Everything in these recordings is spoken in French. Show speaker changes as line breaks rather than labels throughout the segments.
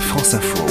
France Info.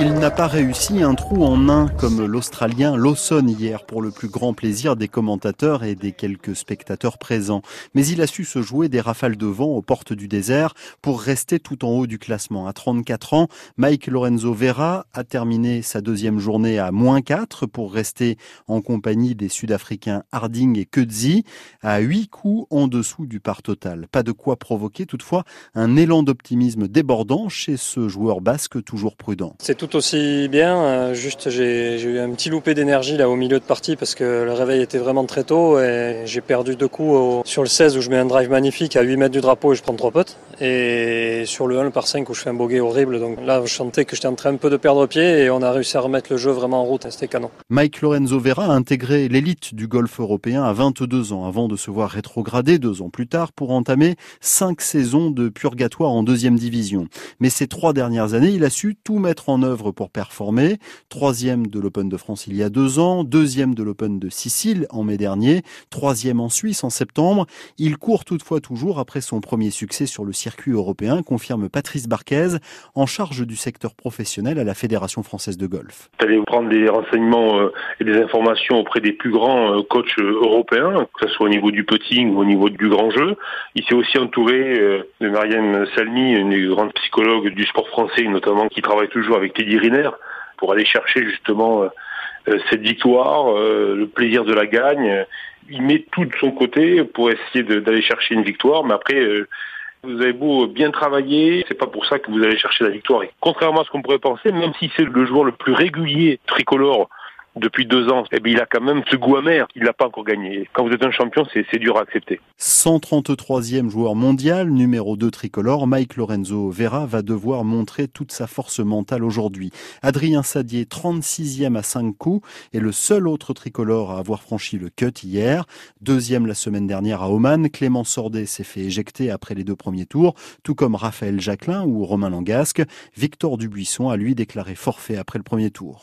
Il n'a pas réussi un trou en un comme l'Australien Lawson hier pour le plus grand plaisir des commentateurs et des quelques spectateurs présents. Mais il a su se jouer des rafales de vent aux portes du désert pour rester tout en haut du classement. À 34 ans, Mike Lorenzo Vera a terminé sa deuxième journée à moins 4 pour rester en compagnie des Sud-Africains Harding et Kudzi à 8 coups en dessous du par total. Pas de quoi provoquer toutefois un élan d'optimisme débordant chez ce joueur basque toujours prudent.
C'est tout aussi bien, euh, juste j'ai eu un petit loupé d'énergie là au milieu de partie parce que le réveil était vraiment très tôt et j'ai perdu deux coups sur le 16 où je mets un drive magnifique à 8 mètres du drapeau et je prends trois potes et sur le 1 par 5 où je fais un bogey horrible donc là je sentais que j'étais en train un peu de perdre pied et on a réussi à remettre le jeu vraiment en route, c'était canon.
Mike Lorenzo Vera a intégré l'élite du golf européen à 22 ans avant de se voir rétrogradé deux ans plus tard pour entamer cinq saisons de purgatoire en deuxième division. Mais ces trois dernières années, il a su tout mettre en œuvre pour performer. Troisième de l'Open de France il y a deux ans, deuxième de l'Open de Sicile en mai dernier, troisième en Suisse en septembre. Il court toutefois toujours après son premier succès sur le circuit européen, confirme Patrice Barquez, en charge du secteur professionnel à la Fédération française de golf.
Allez prendre des renseignements euh, et des informations auprès des plus grands euh, coachs euh, européens, que ce soit au niveau du putting ou au niveau du grand jeu. Il s'est aussi entouré de Marianne Salmi, une grande psychologue du sport français, notamment qui travaille toujours avec Teddy Riner pour aller chercher justement cette victoire, le plaisir de la gagne. Il met tout de son côté pour essayer d'aller chercher une victoire, mais après, vous avez beau bien travailler, c'est pas pour ça que vous allez chercher la victoire. Contrairement à ce qu'on pourrait penser, même si c'est le joueur le plus régulier tricolore depuis deux ans, eh bien, il a quand même ce goût amer. Il l'a pas encore gagné. Quand vous êtes un champion, c'est dur à accepter.
133e joueur mondial, numéro 2 tricolore, Mike Lorenzo Vera va devoir montrer toute sa force mentale aujourd'hui. Adrien Sadier, 36e à 5 coups, est le seul autre tricolore à avoir franchi le cut hier. Deuxième la semaine dernière à Oman, Clément Sordet s'est fait éjecter après les deux premiers tours, tout comme Raphaël Jacquelin ou Romain Langasque. Victor Dubuisson a lui déclaré forfait après le premier tour.